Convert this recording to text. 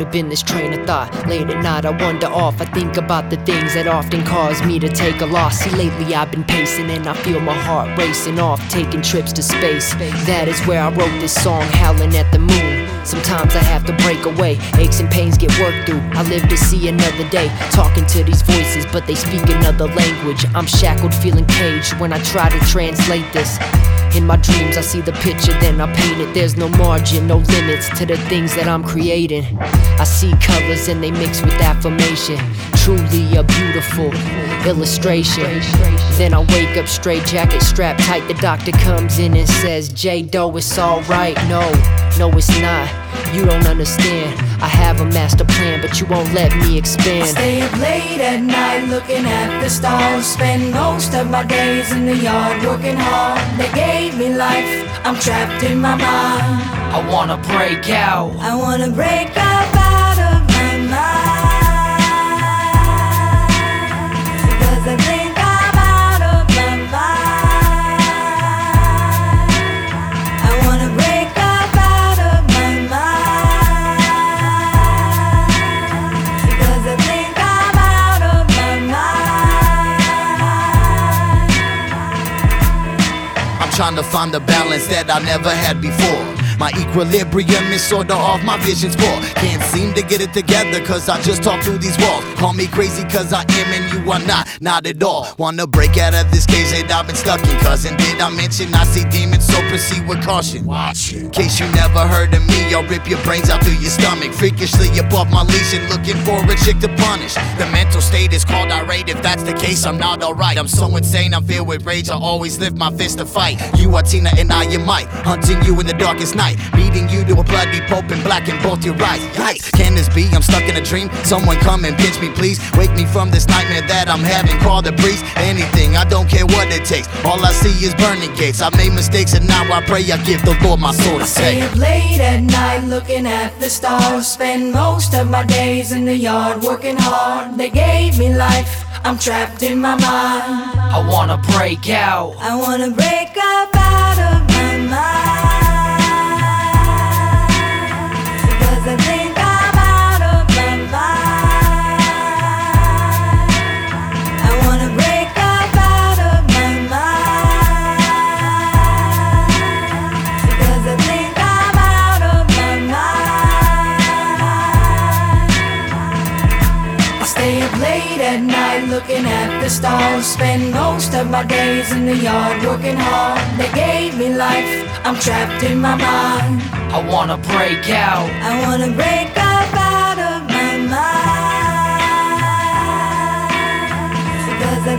up in this train of thought. Late at night, I wander off. I think about the things that often cause me to take a loss. See, lately I've been pacing and I feel my heart racing off, taking trips to space. That is where I wrote this song, howling at the moon. Sometimes I have to break away, aches and pains get worked through. I live to see another day, talking to these voices, but they speak another language. I'm shackled, feeling caged when I try to translate this. In my dreams, I see the picture, then I paint it. There's no margin, no limits to the things that I'm creating. I see colors and they mix with affirmation. Truly a beautiful illustration. Then I wake up straight, jacket strapped tight. The doctor comes in and says, J Doe, it's alright. No, no, it's not. You don't understand. I have a master plan, but you won't let me I expand. stay up late at night looking at the stars. Spend most of my days in the yard working hard. They gave me life, I'm trapped in my mind. I wanna break out. I wanna break up out trying to find the balance that I never had before. My equilibrium is sorta off, my vision's poor. Can't seem to get it together, cause I just talk through these walls. Call me crazy, cause I am and you are not, not at all. Wanna break out of this cage that I've been stuck in, cousin. Did I mention I see demons, so proceed with caution. Watch it. In case you never heard of me, I'll rip your brains out through your stomach. Freakishly above my leash and looking for a chick to punish. The mental state is called irate. If that's the case, I'm not alright. I'm so insane, I'm filled with rage. I always lift my fist to fight. You are Tina and I am Mike, hunting you in the darkest night, beating you to a bloody pulp and black in both your eyes. Yikes! Can this be? I'm stuck in a dream. Someone come and pinch me, please. Wake me from this nightmare that I'm having. Call the priest. Anything, I don't care what it takes. All I see is burning gates. I made mistakes and now I pray I give the Lord my soul to I stay up late at night looking at the stars. Spend most of my days in the yard working hard. They gave me life, I'm trapped in my mind. I wanna break out. I wanna break up out of my mind. looking at the stars. Spend most of my days in the yard working hard. They gave me life, I'm trapped in my mind. I wanna break out. I wanna break up out of my mind. Cause I